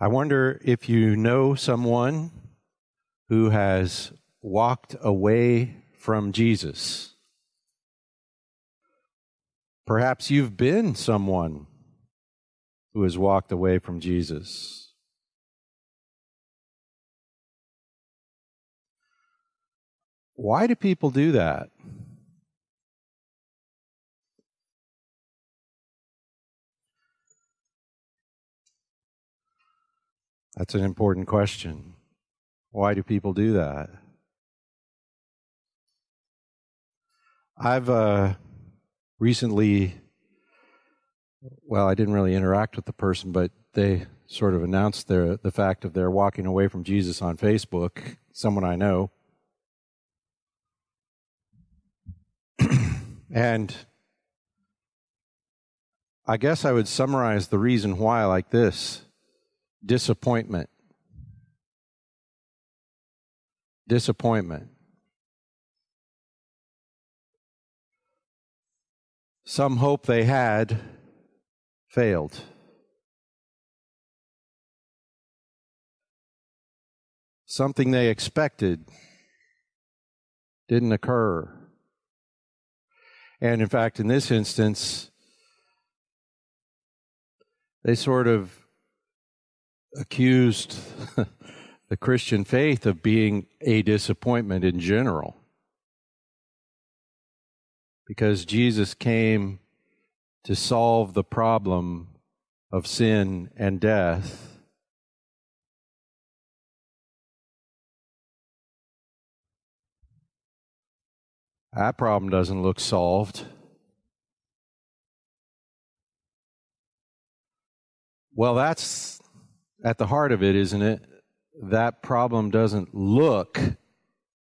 I wonder if you know someone who has walked away from Jesus. Perhaps you've been someone who has walked away from Jesus. Why do people do that? That's an important question. Why do people do that? I've uh, recently, well, I didn't really interact with the person, but they sort of announced their, the fact of their walking away from Jesus on Facebook, someone I know. and I guess I would summarize the reason why like this disappointment. Disappointment. Some hope they had failed. Something they expected didn't occur. And in fact, in this instance, they sort of accused the Christian faith of being a disappointment in general. Because Jesus came to solve the problem of sin and death. That problem doesn't look solved. Well, that's at the heart of it, isn't it? That problem doesn't look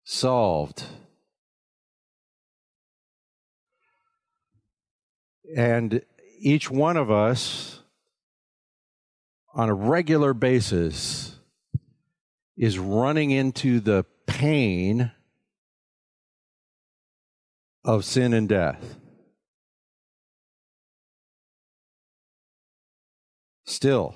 solved. And each one of us, on a regular basis, is running into the pain of sin and death. Still.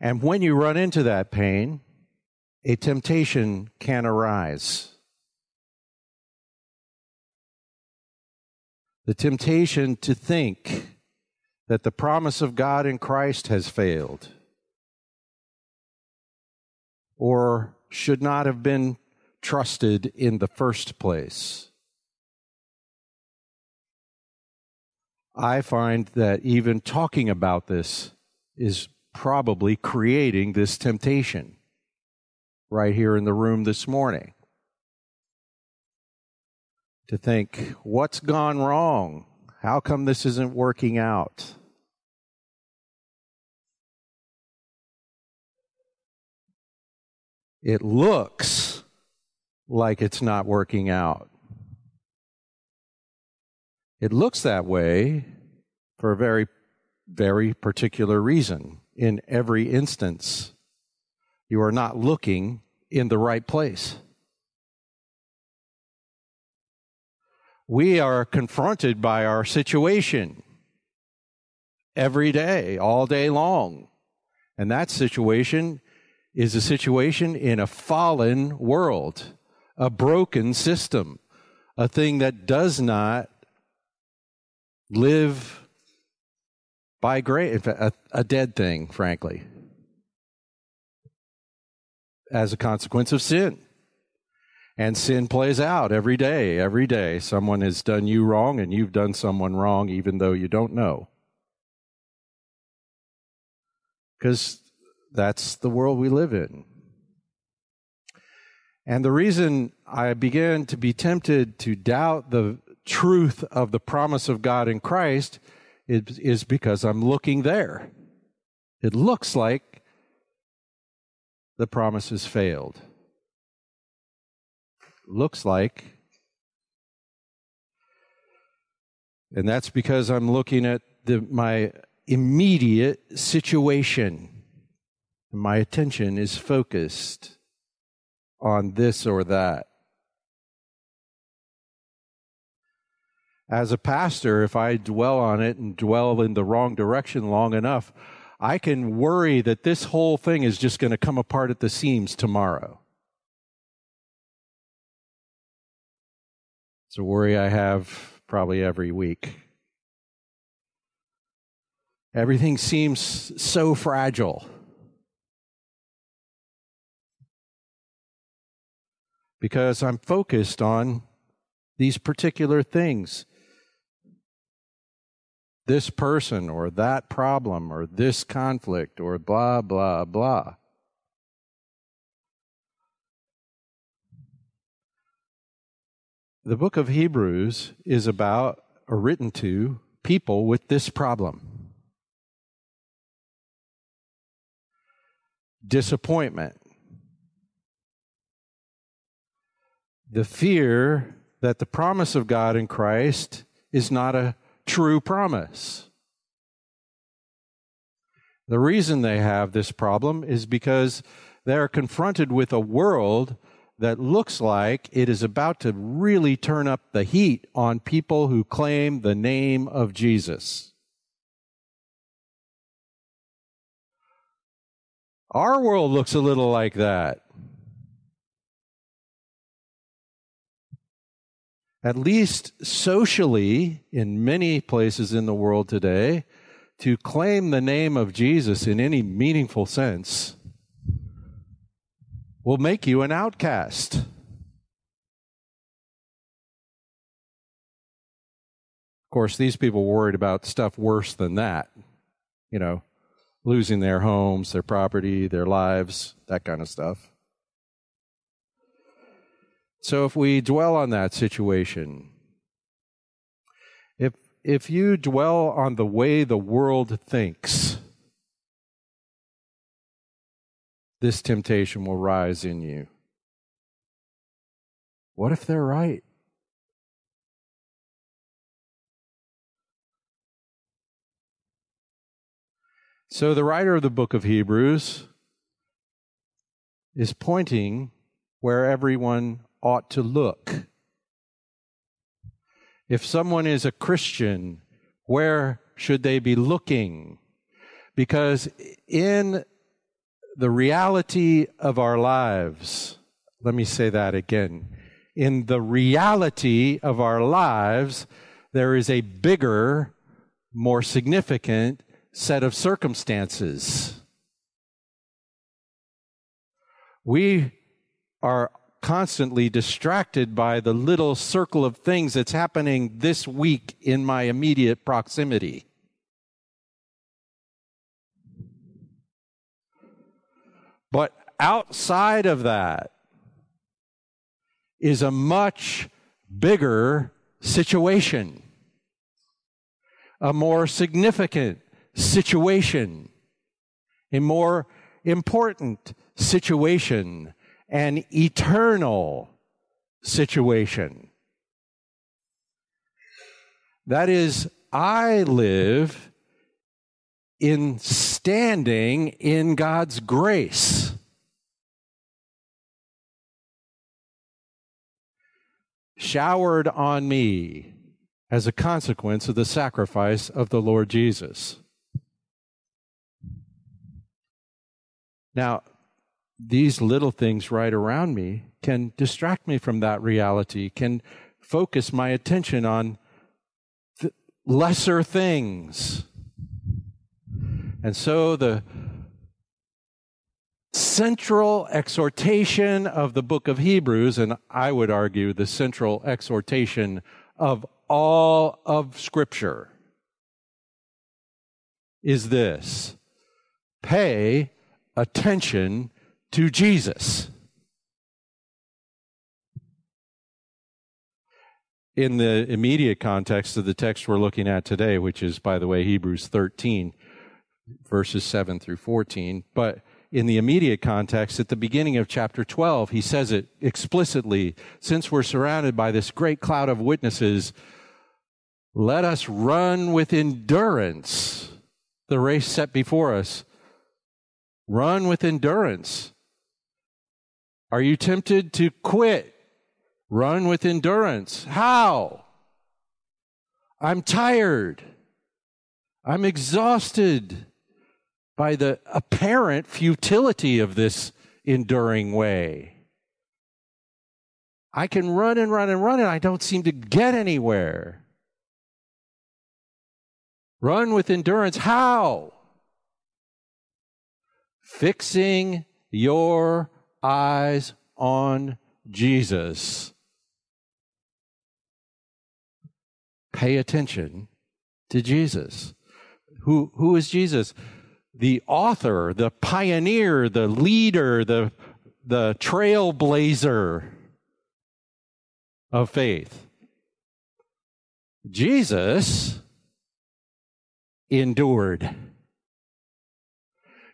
And when you run into that pain, a temptation can arise. The temptation to think that the promise of God in Christ has failed or should not have been trusted in the first place. I find that even talking about this is probably creating this temptation right here in the room this morning. To think, what's gone wrong? How come this isn't working out? It looks like it's not working out. It looks that way for a very, very particular reason in every instance. You are not looking in the right place. We are confronted by our situation every day, all day long. And that situation is a situation in a fallen world, a broken system, a thing that does not live by a, a dead thing, frankly, as a consequence of sin. And sin plays out every day, every day. Someone has done you wrong, and you've done someone wrong, even though you don't know. Because that's the world we live in. And the reason I began to be tempted to doubt the truth of the promise of God in Christ is, is because I'm looking there. It looks like the promise has failed. Looks like. And that's because I'm looking at the, my immediate situation. My attention is focused on this or that. As a pastor, if I dwell on it and dwell in the wrong direction long enough, I can worry that this whole thing is just going to come apart at the seams tomorrow. It's a worry I have probably every week. Everything seems so fragile. Because I'm focused on these particular things. This person or that problem or this conflict or blah, blah, blah. The book of Hebrews is about or written to people with this problem. disappointment. The fear that the promise of God in Christ is not a true promise. The reason they have this problem is because they are confronted with a world that looks like it is about to really turn up the heat on people who claim the name of Jesus. Our world looks a little like that. At least socially, in many places in the world today, to claim the name of Jesus in any meaningful sense will make you an outcast. Of course, these people worried about stuff worse than that. You know, losing their homes, their property, their lives, that kind of stuff. So if we dwell on that situation, if if you dwell on the way the world thinks, this temptation will rise in you. What if they're right? So, the writer of the book of Hebrews is pointing where everyone ought to look. If someone is a Christian, where should they be looking? Because in the reality of our lives, let me say that again. In the reality of our lives, there is a bigger, more significant set of circumstances. We are constantly distracted by the little circle of things that's happening this week in my immediate proximity. But outside of that is a much bigger situation, a more significant situation, a more important situation, an eternal situation. That is, I live in standing in God's grace. Showered on me as a consequence of the sacrifice of the Lord Jesus. Now, these little things right around me can distract me from that reality, can focus my attention on lesser things. And so the central exhortation of the book of Hebrews, and I would argue the central exhortation of all of Scripture, is this pay attention to Jesus. In the immediate context of the text we're looking at today, which is, by the way, Hebrews 13, verses 7 through 14, but in the immediate context, at the beginning of chapter 12, he says it explicitly since we're surrounded by this great cloud of witnesses, let us run with endurance the race set before us Run with endurance. Are you tempted to quit? Run with endurance. How? I'm tired. I'm exhausted by the apparent futility of this enduring way. I can run and run and run, and I don't seem to get anywhere. Run with endurance. How? Fixing your eyes on Jesus. Pay attention to Jesus. Who, who is Jesus? The author, the pioneer, the leader, the, the trailblazer of faith. Jesus endured.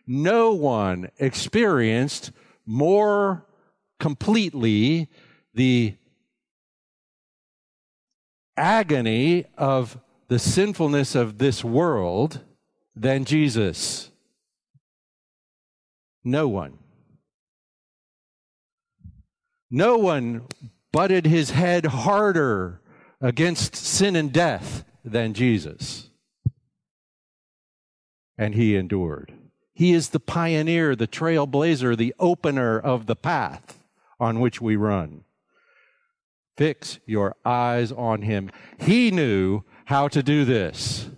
No one experienced more completely the agony of the sinfulness of this world than Jesus. No one. No one butted his head harder against sin and death than Jesus. And he endured. He is the pioneer, the trailblazer, the opener of the path on which we run. Fix your eyes on him. He knew how to do this.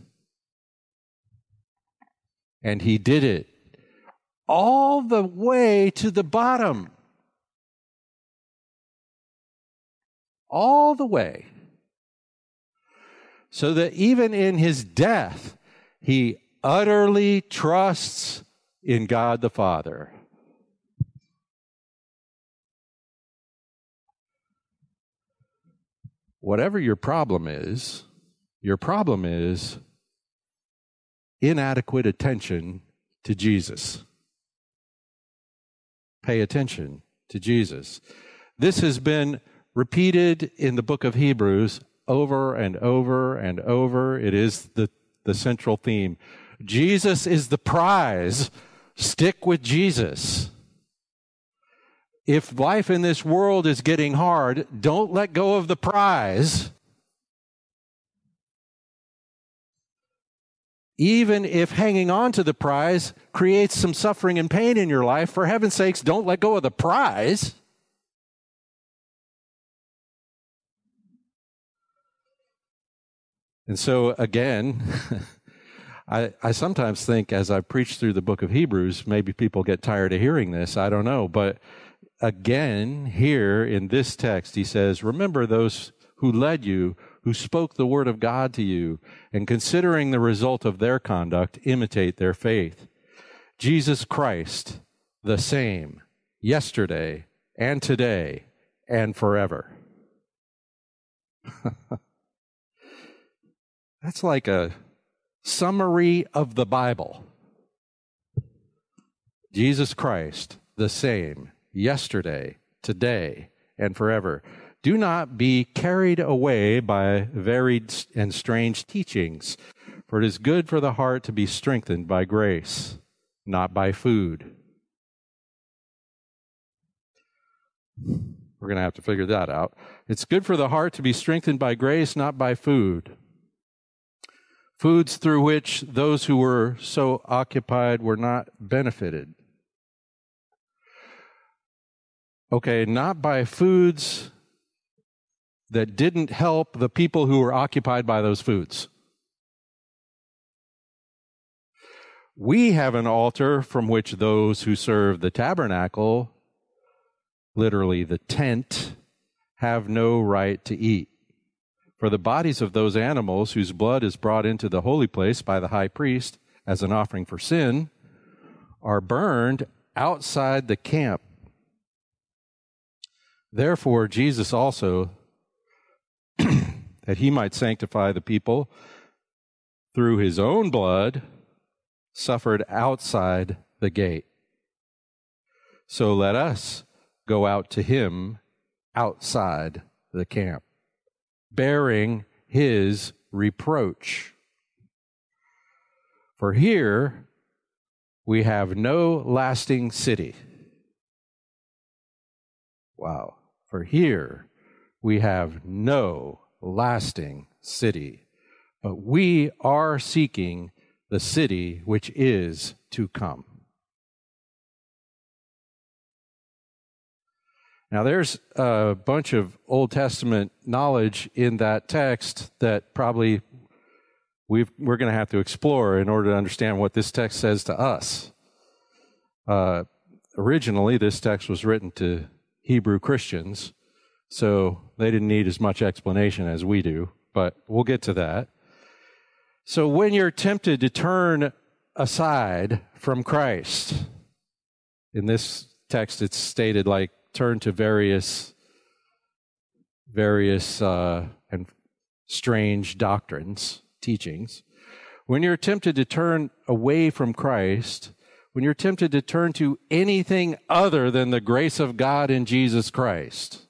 And he did it all the way to the bottom. All the way. So that even in his death, he utterly trusts in God the Father. Whatever your problem is, your problem is inadequate attention to Jesus. Pay attention to Jesus. This has been repeated in the book of Hebrews over and over and over. It is the, the central theme. Jesus is the prize. Stick with Jesus. If life in this world is getting hard, don't let go of the prize. Even if hanging on to the prize creates some suffering and pain in your life, for heaven's sakes, don't let go of the prize. And so, again, I, I sometimes think as I preach through the book of Hebrews, maybe people get tired of hearing this. I don't know. But again, here in this text, he says, Remember those who led you, who spoke the word of God to you, and considering the result of their conduct, imitate their faith. Jesus Christ, the same, yesterday and today and forever. That's like a summary of the Bible. Jesus Christ, the same, yesterday, today, and forever. Do not be carried away by varied and strange teachings, for it is good for the heart to be strengthened by grace, not by food. We're going to have to figure that out. It's good for the heart to be strengthened by grace, not by food foods through which those who were so occupied were not benefited. Okay, not by foods that didn't help the people who were occupied by those foods. We have an altar from which those who serve the tabernacle, literally the tent, have no right to eat. For the bodies of those animals whose blood is brought into the holy place by the high priest as an offering for sin are burned outside the camp. Therefore, Jesus also, that he might sanctify the people through his own blood, suffered outside the gate. So let us go out to him outside the camp bearing his reproach. For here we have no lasting city. Wow. For here we have no lasting city, But we are seeking the city which is to come. Now, there's a bunch of Old Testament knowledge in that text that probably we are going to have to explore in order to understand what this text says to us. Uh, originally, this text was written to Hebrew Christians, so they didn't need as much explanation as we do, but we'll get to that. So, when you're tempted to turn aside from Christ, in this text, it's stated like turn to various, various uh, and strange doctrines, teachings. When you're tempted to turn away from Christ, when you're tempted to turn to anything other than the grace of God in Jesus Christ,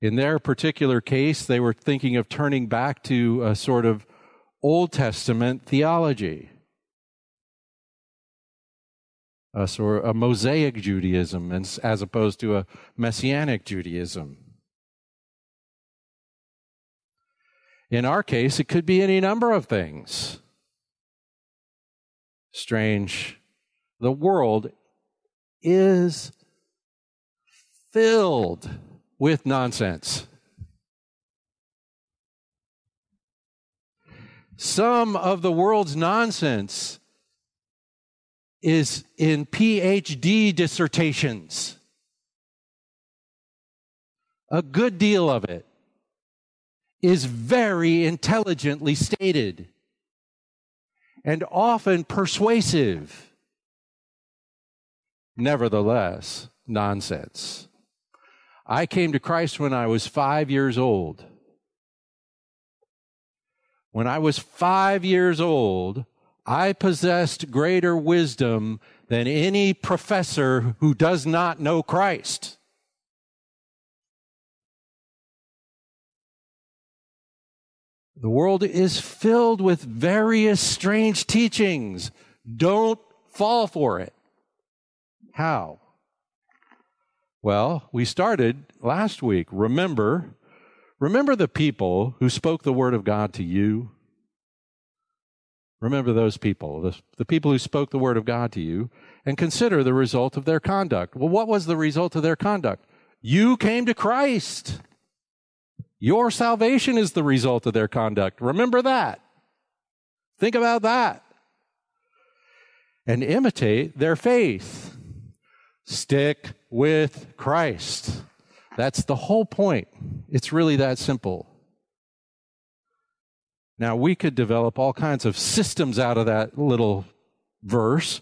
in their particular case, they were thinking of turning back to a sort of Old Testament theology Uh, a sort of a Mosaic Judaism as opposed to a Messianic Judaism. In our case, it could be any number of things. Strange. The world is filled with nonsense. Some of the world's nonsense is in PhD dissertations. A good deal of it is very intelligently stated and often persuasive. Nevertheless, nonsense. I came to Christ when I was five years old. When I was five years old, I possessed greater wisdom than any professor who does not know Christ. The world is filled with various strange teachings. Don't fall for it. How? Well, we started last week. Remember, remember the people who spoke the word of God to you Remember those people, the, the, people who spoke the word of God to you, and consider the result of their conduct. Well, what was the result of their conduct? You came to Christ. Your salvation is the result of their conduct. Remember that. Think about that. And imitate their faith. Stick with Christ. That's the whole point. It's really that simple. Now, we could develop all kinds of systems out of that little verse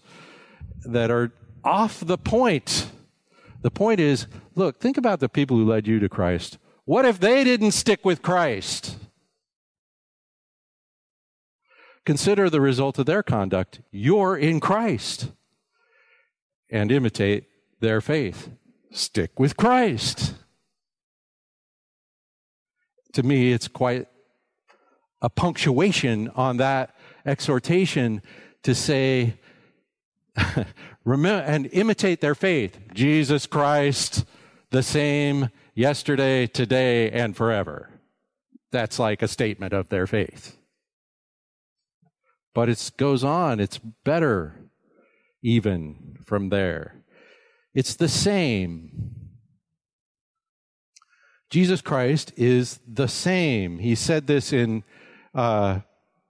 that are off the point. The point is look, think about the people who led you to Christ. What if they didn't stick with Christ? Consider the result of their conduct. You're in Christ. And imitate their faith. Stick with Christ. To me, it's quite a punctuation on that exhortation to say, remember and imitate their faith. Jesus Christ, the same yesterday, today, and forever. That's like a statement of their faith. But it goes on, it's better even from there. It's the same. Jesus Christ is the same. He said this in uh,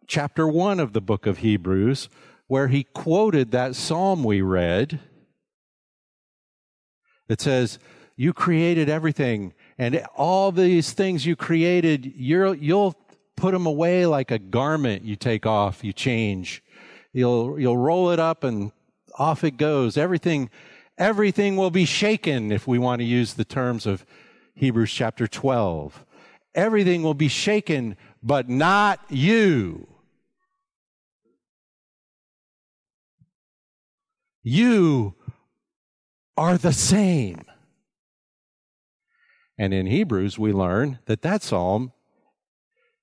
chapter 1 of the book of Hebrews, where he quoted that psalm we read that says, You created everything, and all these things you created, you you'll put them away like a garment you take off, you change. You'll, you'll roll it up and off it goes. Everything, everything will be shaken if we want to use the terms of Hebrews chapter 12. Everything will be shaken but not you. You are the same. And in Hebrews, we learn that that psalm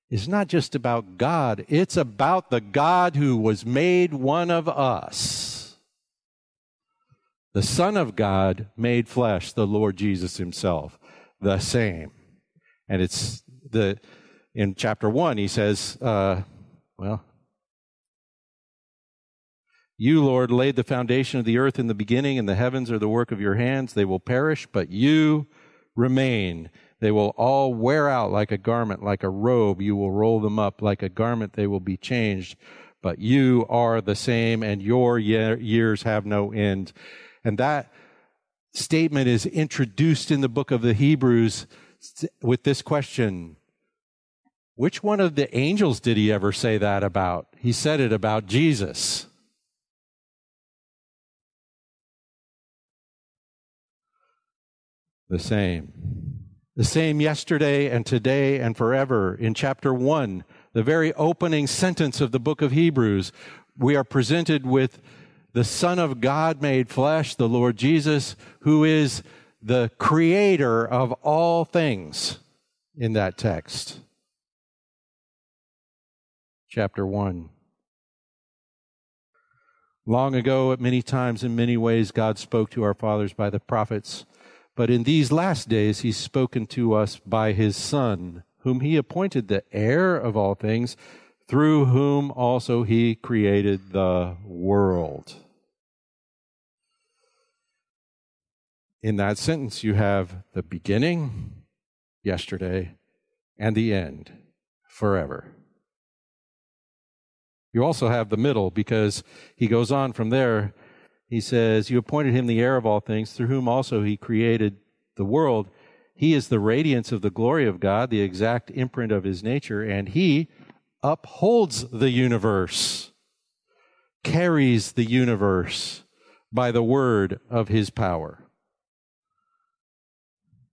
is not just about God, it's about the God who was made one of us. The Son of God made flesh, the Lord Jesus Himself, the same. And it's the in chapter one, he says, uh, well, you, Lord, laid the foundation of the earth in the beginning, and the heavens are the work of your hands. They will perish, but you remain. They will all wear out like a garment, like a robe. You will roll them up like a garment. They will be changed. But you are the same, and your years have no end. And that statement is introduced in the book of the Hebrews with this question which one of the angels did he ever say that about? He said it about Jesus. The same. The same yesterday and today and forever. In chapter 1, the very opening sentence of the book of Hebrews, we are presented with the Son of God made flesh, the Lord Jesus, who is the creator of all things in that text chapter 1. Long ago, at many times, in many ways, God spoke to our fathers by the prophets. But in these last days, He's spoken to us by His Son, whom He appointed the heir of all things, through whom also He created the world. In that sentence, you have the beginning, yesterday, and the end, forever. You also have the middle because he goes on from there. He says, You appointed him the heir of all things, through whom also he created the world. He is the radiance of the glory of God, the exact imprint of his nature, and he upholds the universe, carries the universe by the word of his power.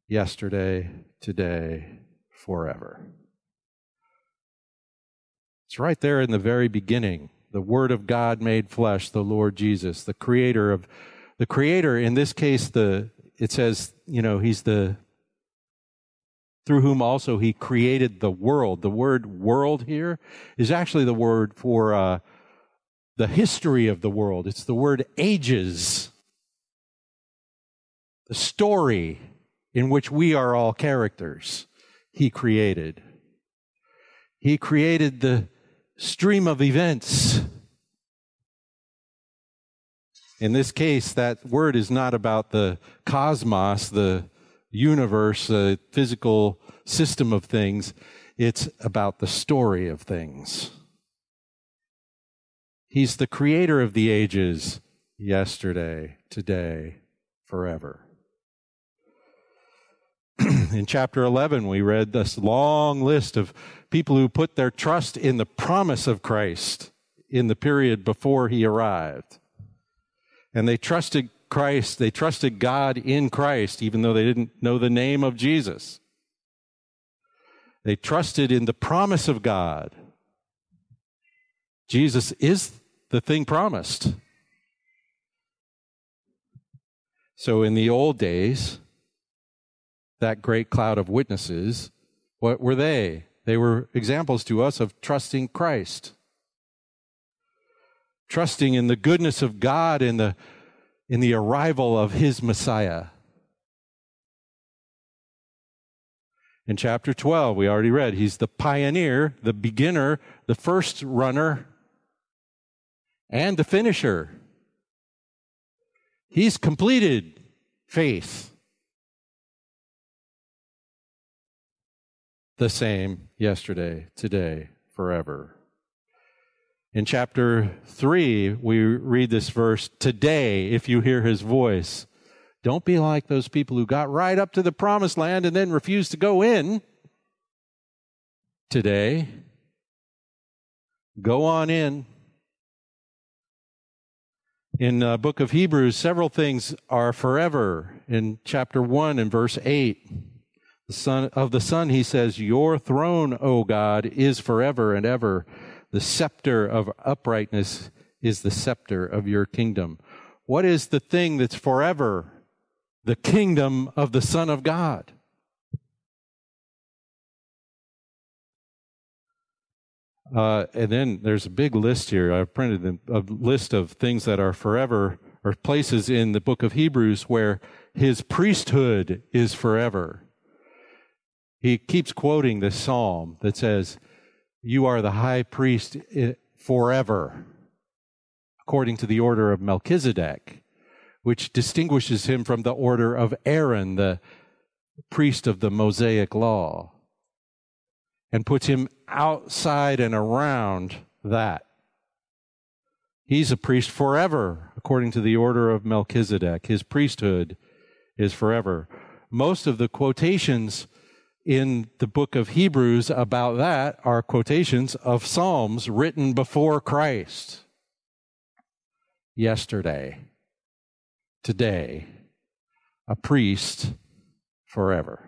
Yesterday, today, forever. It's right there in the very beginning. The Word of God made flesh, the Lord Jesus, the creator of the creator, in this case, the it says, you know, he's the through whom also he created the world. The word world here is actually the word for uh, the history of the world. It's the word ages. The story in which we are all characters, he created. He created the stream of events. In this case, that word is not about the cosmos, the universe, the physical system of things. It's about the story of things. He's the creator of the ages, yesterday, today, forever. in chapter 11, we read this long list of people who put their trust in the promise of Christ in the period before he arrived. And they trusted Christ, they trusted God in Christ, even though they didn't know the name of Jesus. They trusted in the promise of God. Jesus is the thing promised. So in the old days, that great cloud of witnesses, what were they? They were examples to us of trusting Christ, trusting in the goodness of God in the, in the arrival of his Messiah. In chapter 12, we already read, he's the pioneer, the beginner, the first runner, and the finisher. He's completed faith. The same yesterday, today, forever. In chapter 3, we read this verse Today, if you hear his voice, don't be like those people who got right up to the promised land and then refused to go in. Today, go on in. In the book of Hebrews, several things are forever. In chapter 1 and verse 8, son of the son he says your throne o god is forever and ever. The scepter of uprightness is the scepter of your kingdom. What is the thing that's forever? The kingdom of the son of god. Uh, and then there's a big list here. I've printed a list of things that are forever or places in the book of hebrews where his priesthood is forever He keeps quoting this psalm that says, You are the high priest eh, forever, according to the order of Melchizedek, which distinguishes him from the order of Aaron, the priest of the Mosaic law, and puts him outside and around that. He's a priest forever, according to the order of Melchizedek. His priesthood is forever. Most of the quotations in the book of Hebrews about that are quotations of Psalms written before Christ. Yesterday, today, a priest forever.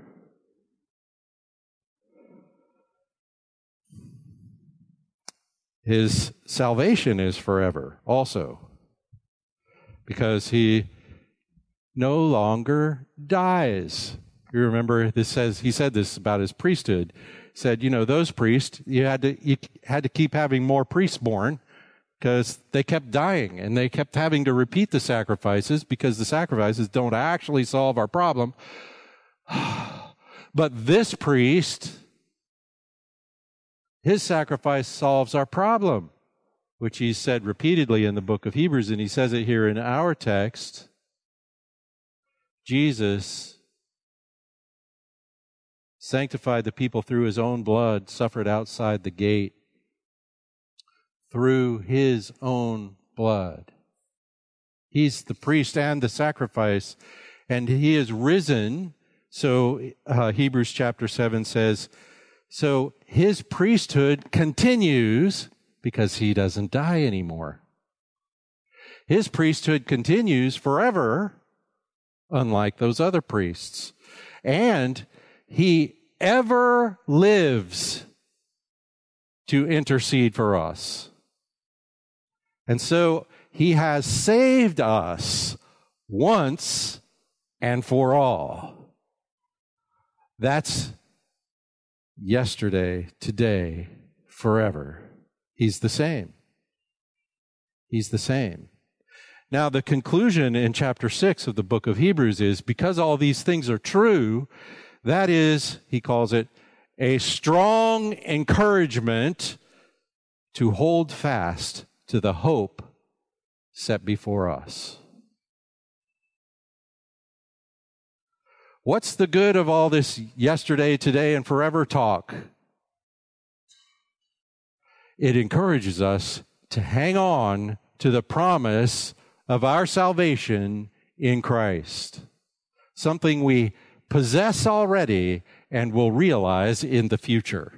His salvation is forever also because he no longer dies. You remember this says he said this about his priesthood. Said, you know, those priests, you had to you had to keep having more priests born because they kept dying and they kept having to repeat the sacrifices because the sacrifices don't actually solve our problem. but this priest, his sacrifice solves our problem, which he said repeatedly in the book of Hebrews, and he says it here in our text. Jesus sanctified the people through his own blood, suffered outside the gate through his own blood. He's the priest and the sacrifice, and he is risen. So uh, Hebrews chapter 7 says, so his priesthood continues because he doesn't die anymore. His priesthood continues forever, unlike those other priests. And he ever lives to intercede for us. And so he has saved us once and for all. That's yesterday, today, forever. He's the same. He's the same. Now, the conclusion in chapter 6 of the book of Hebrews is because all these things are true, that is, he calls it, a strong encouragement to hold fast to the hope set before us. What's the good of all this yesterday, today, and forever talk? It encourages us to hang on to the promise of our salvation in Christ. Something we possess already and will realize in the future.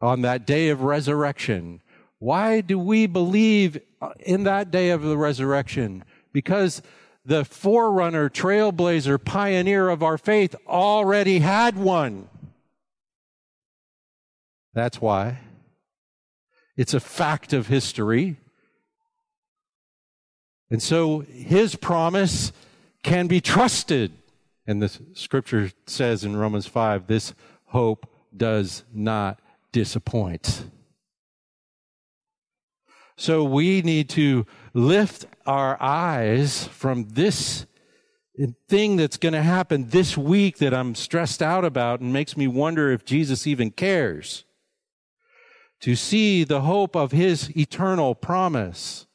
On that day of resurrection, why do we believe in that day of the resurrection? Because the forerunner, trailblazer, pioneer of our faith already had one. That's why. It's a fact of history. And so his promise can be trusted. And the scripture says in Romans 5 this hope does not disappoint. So we need to lift our eyes from this thing that's going to happen this week that I'm stressed out about and makes me wonder if Jesus even cares. To see the hope of his eternal promise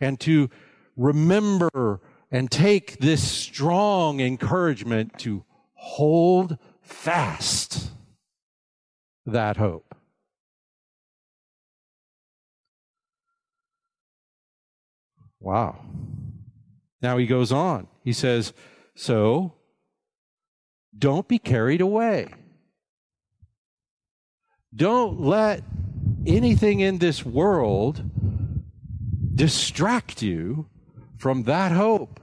and to remember and take this strong encouragement to hold fast that hope. Wow. Now he goes on. He says, So don't be carried away. Don't let anything in this world distract you from that hope.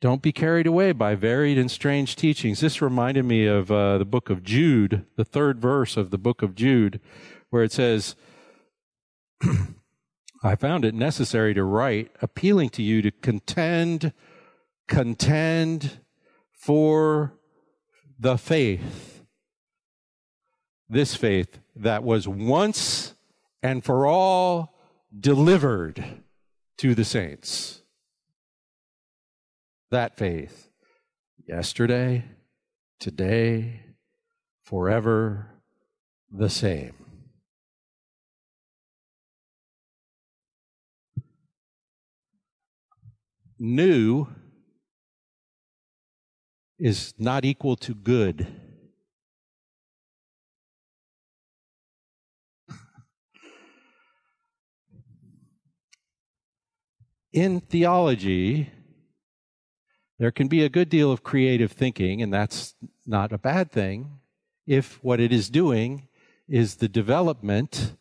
Don't be carried away by varied and strange teachings. This reminded me of uh, the book of Jude, the third verse of the book of Jude, where it says, I found it necessary to write, appealing to you to contend, contend for the faith. This faith that was once and for all delivered to the saints. that faith yesterday, today, forever the same. New is not equal to good. In theology, there can be a good deal of creative thinking, and that's not a bad thing if what it is doing is the development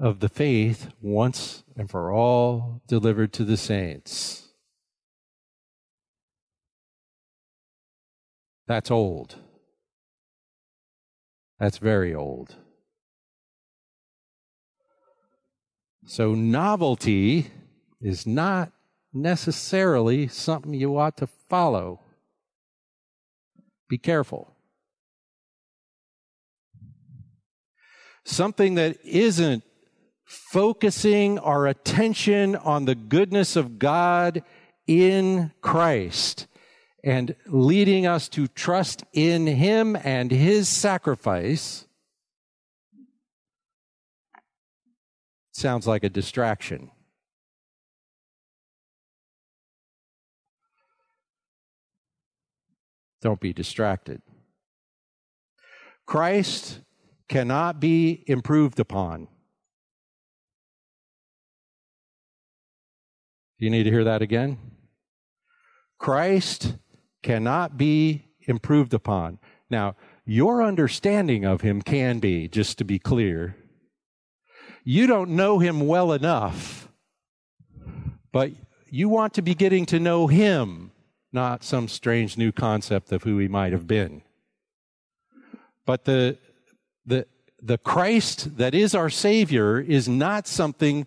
of the faith once and for all delivered to the saints. That's old. That's very old. So, novelty is not necessarily something you ought to follow. Be careful. Something that isn't focusing our attention on the goodness of God in Christ and leading us to trust in Him and His sacrifice sounds like a distraction. Don't be distracted. Christ cannot be improved upon. You need to hear that again? Christ cannot be improved upon. Now, your understanding of him can be, just to be clear. You don't know him well enough, but you want to be getting to know him not some strange new concept of who he might have been. But the, the, the Christ that is our Savior is not something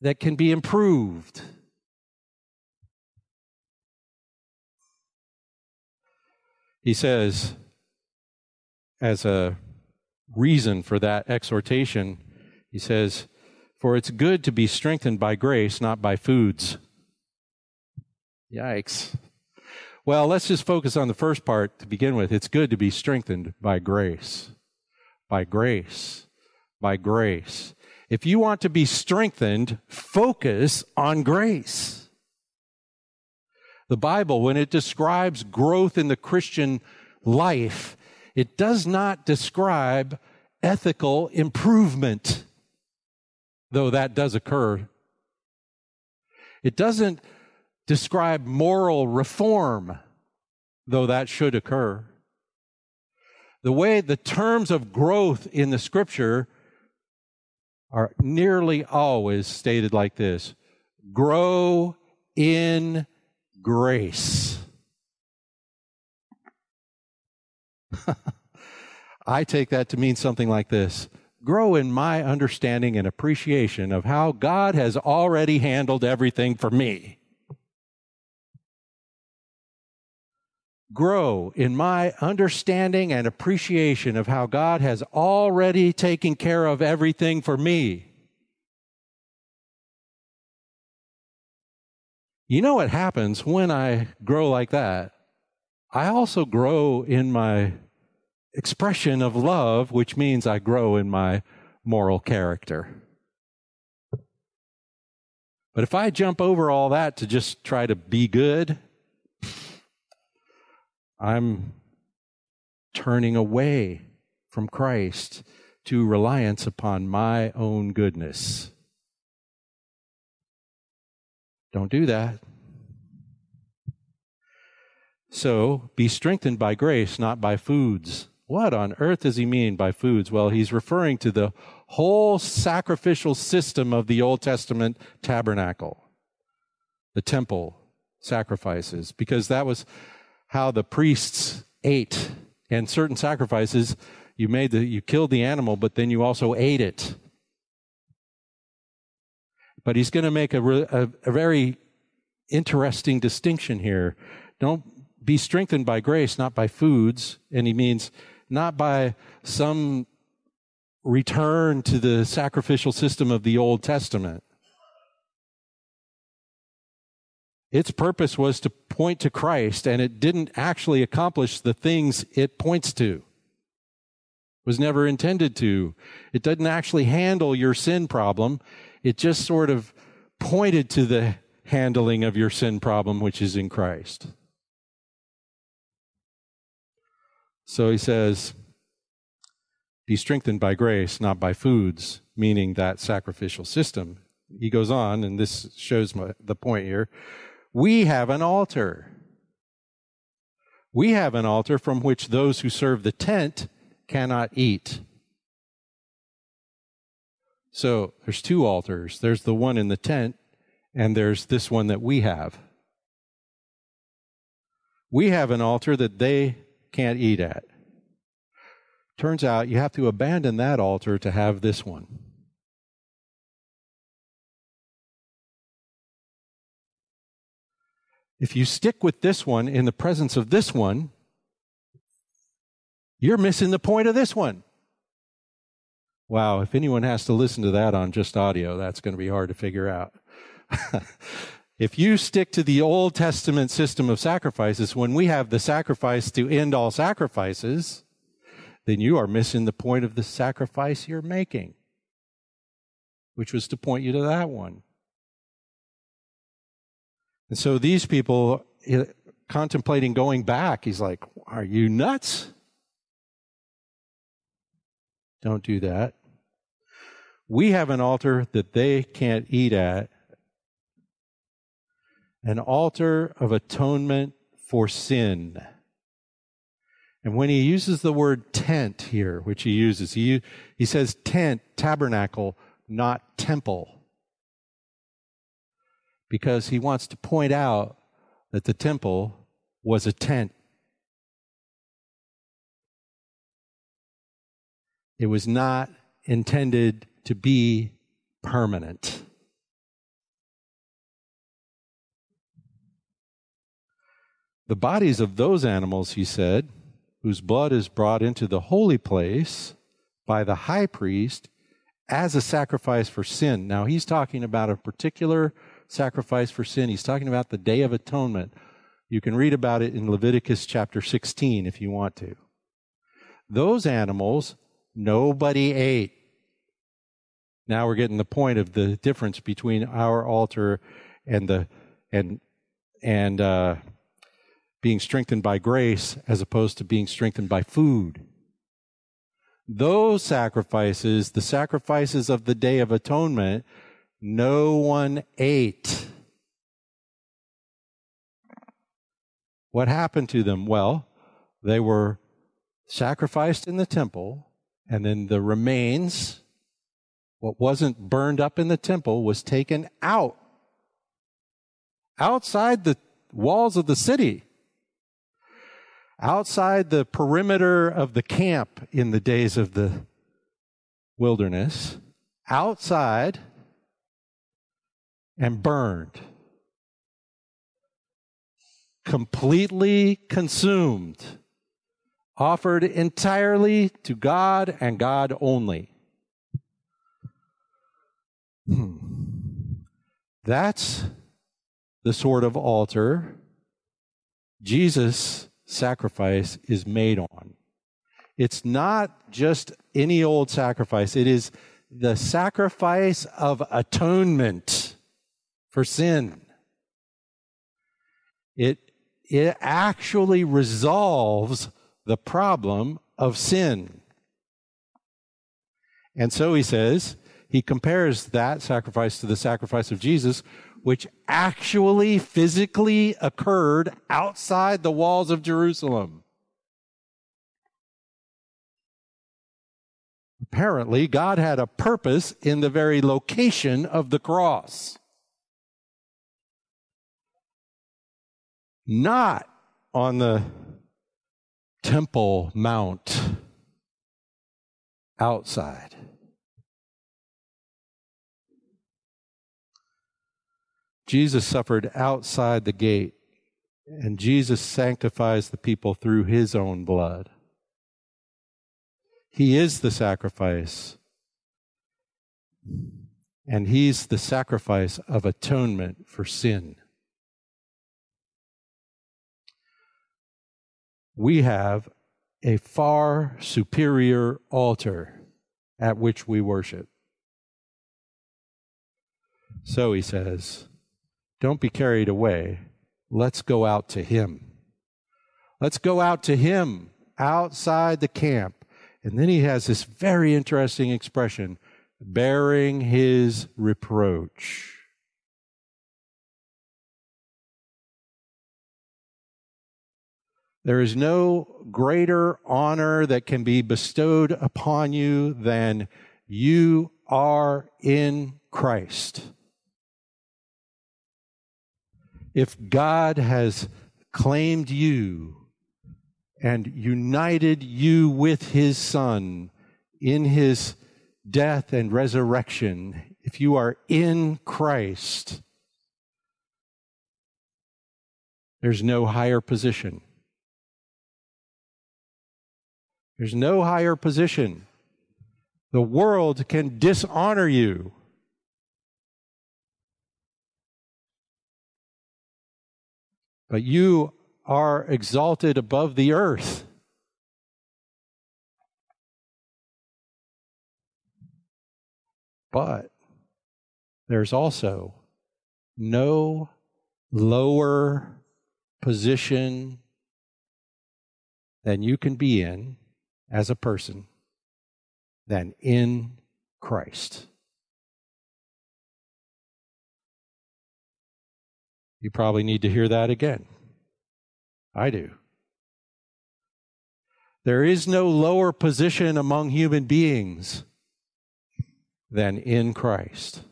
that can be improved. He says, as a reason for that exhortation, he says, For it's good to be strengthened by grace, not by foods. Yikes. Well, let's just focus on the first part to begin with. It's good to be strengthened by grace. By grace. By grace. If you want to be strengthened, focus on grace. The Bible, when it describes growth in the Christian life, it does not describe ethical improvement, though that does occur. It doesn't describe moral reform, though that should occur. The way the terms of growth in the scripture are nearly always stated like this grow in grace. I take that to mean something like this grow in my understanding and appreciation of how God has already handled everything for me. Grow in my understanding and appreciation of how God has already taken care of everything for me. You know what happens when I grow like that? I also grow in my expression of love, which means I grow in my moral character. But if I jump over all that to just try to be good, I'm turning away from Christ to reliance upon my own goodness. Don't do that. So be strengthened by grace, not by foods. What on earth does he mean by foods? Well, he's referring to the whole sacrificial system of the Old Testament tabernacle, the temple sacrifices, because that was how the priests ate and certain sacrifices. You made the you killed the animal but then you also ate it. But he's going to make a, a, a very interesting distinction here. Don't be strengthened by grace not by foods. And he means not by some return to the sacrificial system of the old testament Its purpose was to point to Christ, and it didn't actually accomplish the things it points to. It was never intended to. It doesn't actually handle your sin problem. It just sort of pointed to the handling of your sin problem, which is in Christ. So he says, be strengthened by grace, not by foods, meaning that sacrificial system. He goes on, and this shows my, the point here. We have an altar. We have an altar from which those who serve the tent cannot eat. So there's two altars. There's the one in the tent, and there's this one that we have. We have an altar that they can't eat at. Turns out you have to abandon that altar to have this one. If you stick with this one in the presence of this one, you're missing the point of this one. Wow, if anyone has to listen to that on just audio, that's going to be hard to figure out. if you stick to the Old Testament system of sacrifices, when we have the sacrifice to end all sacrifices, then you are missing the point of the sacrifice you're making, which was to point you to that one. And so these people contemplating going back, he's like, Are you nuts? Don't do that. We have an altar that they can't eat at, an altar of atonement for sin. And when he uses the word tent here, which he uses, he, he says tent, tabernacle, not temple because he wants to point out that the temple was a tent. It was not intended to be permanent. The bodies of those animals, he said, whose blood is brought into the holy place by the high priest as a sacrifice for sin. Now, he's talking about a particular sacrifice for sin. He's talking about the Day of Atonement. You can read about it in Leviticus chapter 16 if you want to. Those animals, nobody ate. Now we're getting the point of the difference between our altar and the and and uh, being strengthened by grace as opposed to being strengthened by food. Those sacrifices, the sacrifices of the Day of Atonement, no one ate. What happened to them? Well, they were sacrificed in the temple, and then the remains, what wasn't burned up in the temple, was taken out, outside the walls of the city, outside the perimeter of the camp in the days of the wilderness, outside and burned. Completely consumed. Offered entirely to God and God only. Hmm. That's the sort of altar Jesus' sacrifice is made on. It's not just any old sacrifice, it is the sacrifice of atonement for sin. It, it actually resolves the problem of sin. And so he says, he compares that sacrifice to the sacrifice of Jesus, which actually physically occurred outside the walls of Jerusalem. Apparently, God had a purpose in the very location of the cross. Not on the Temple Mount outside. Jesus suffered outside the gate, and Jesus sanctifies the people through his own blood. He is the sacrifice, and he's the sacrifice of atonement for sin. We have a far superior altar at which we worship. So he says, Don't be carried away. Let's go out to him. Let's go out to him outside the camp. And then he has this very interesting expression bearing his reproach. There is no greater honor that can be bestowed upon you than you are in Christ. If God has claimed you and united you with his Son in his death and resurrection, if you are in Christ, there's no higher position There's no higher position. The world can dishonor you. But you are exalted above the earth. But there's also no lower position than you can be in as a person than in Christ. You probably need to hear that again. I do. There is no lower position among human beings than in Christ.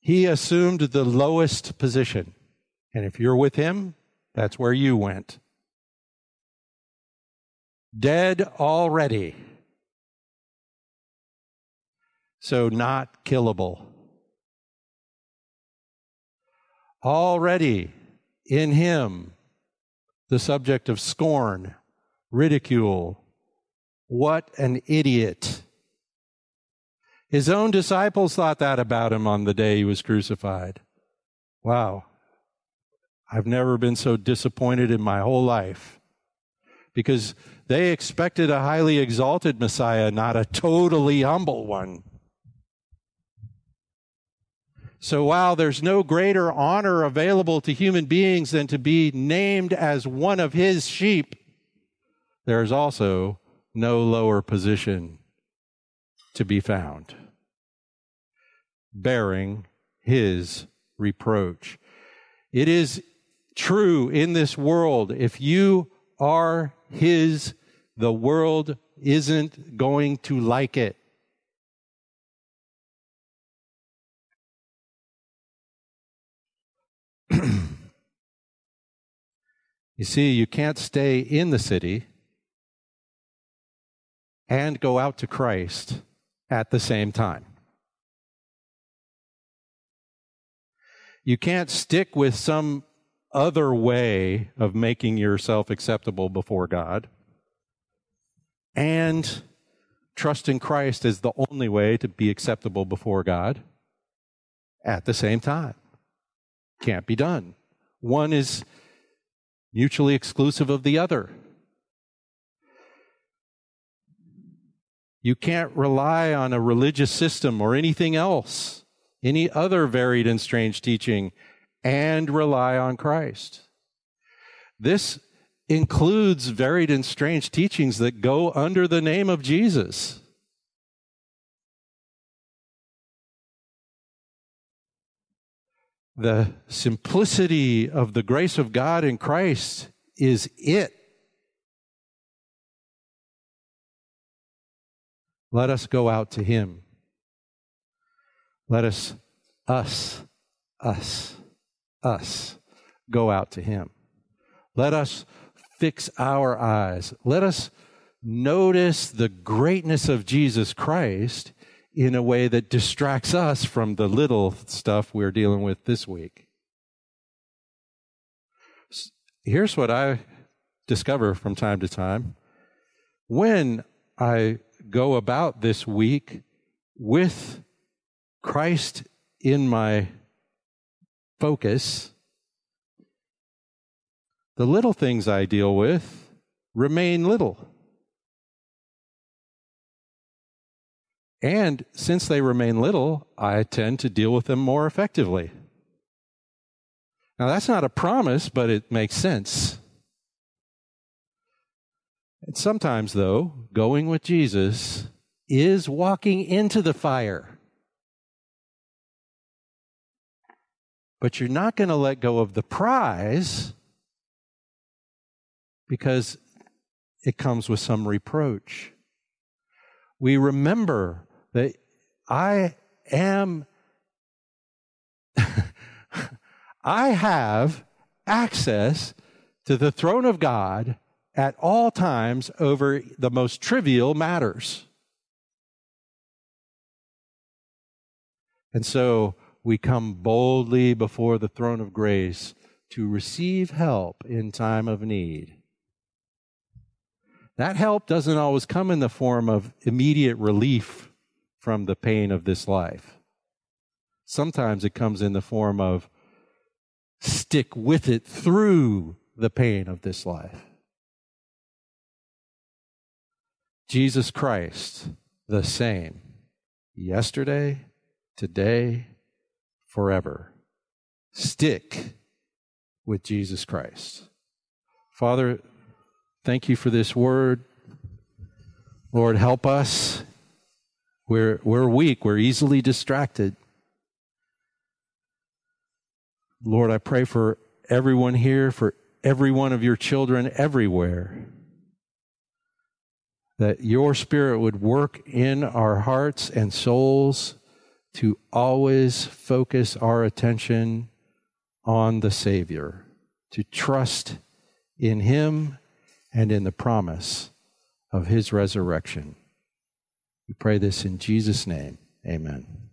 He assumed the lowest position. And if you're with him, that's where you went dead already. So, not killable. Already in him, the subject of scorn, ridicule. What an idiot. His own disciples thought that about him on the day he was crucified. Wow. I've never been so disappointed in my whole life. Because they expected a highly exalted Messiah, not a totally humble one. So while there's no greater honor available to human beings than to be named as one of his sheep, there is also no lower position to be found, bearing his reproach. It is true in this world, if you are his, the world isn't going to like it. you see, you can't stay in the city and go out to Christ at the same time. You can't stick with some other way of making yourself acceptable before God and trust in Christ as the only way to be acceptable before God at the same time. Can't be done. One is mutually exclusive of the other. You can't rely on a religious system or anything else, any other varied and strange teaching and rely on Christ. This includes varied and strange teachings that go under the name of Jesus. The simplicity of the grace of God in Christ is it. Let us go out to Him. Let us, us, us us go out to him. Let us fix our eyes. Let us notice the greatness of Jesus Christ in a way that distracts us from the little stuff we're dealing with this week. Here's what I discover from time to time. When I go about this week with Christ in my focus, the little things I deal with remain little. And since they remain little, I tend to deal with them more effectively. Now, that's not a promise, but it makes sense. And sometimes, though, going with Jesus is walking into the fire. But you're not going to let go of the prize because it comes with some reproach. We remember that I am, I have access to the throne of God at all times over the most trivial matters. And so we come boldly before the throne of grace to receive help in time of need. That help doesn't always come in the form of immediate relief from the pain of this life. Sometimes it comes in the form of stick with it through the pain of this life. Jesus Christ, the same, yesterday, today, forever. Stick with Jesus Christ. Father, thank you for this word. Lord, help us. We're, we're weak, we're easily distracted. Lord, I pray for everyone here, for every one of your children everywhere that your spirit would work in our hearts and souls to always focus our attention on the Savior, to trust in Him and in the promise of His resurrection. We pray this in Jesus' name. Amen.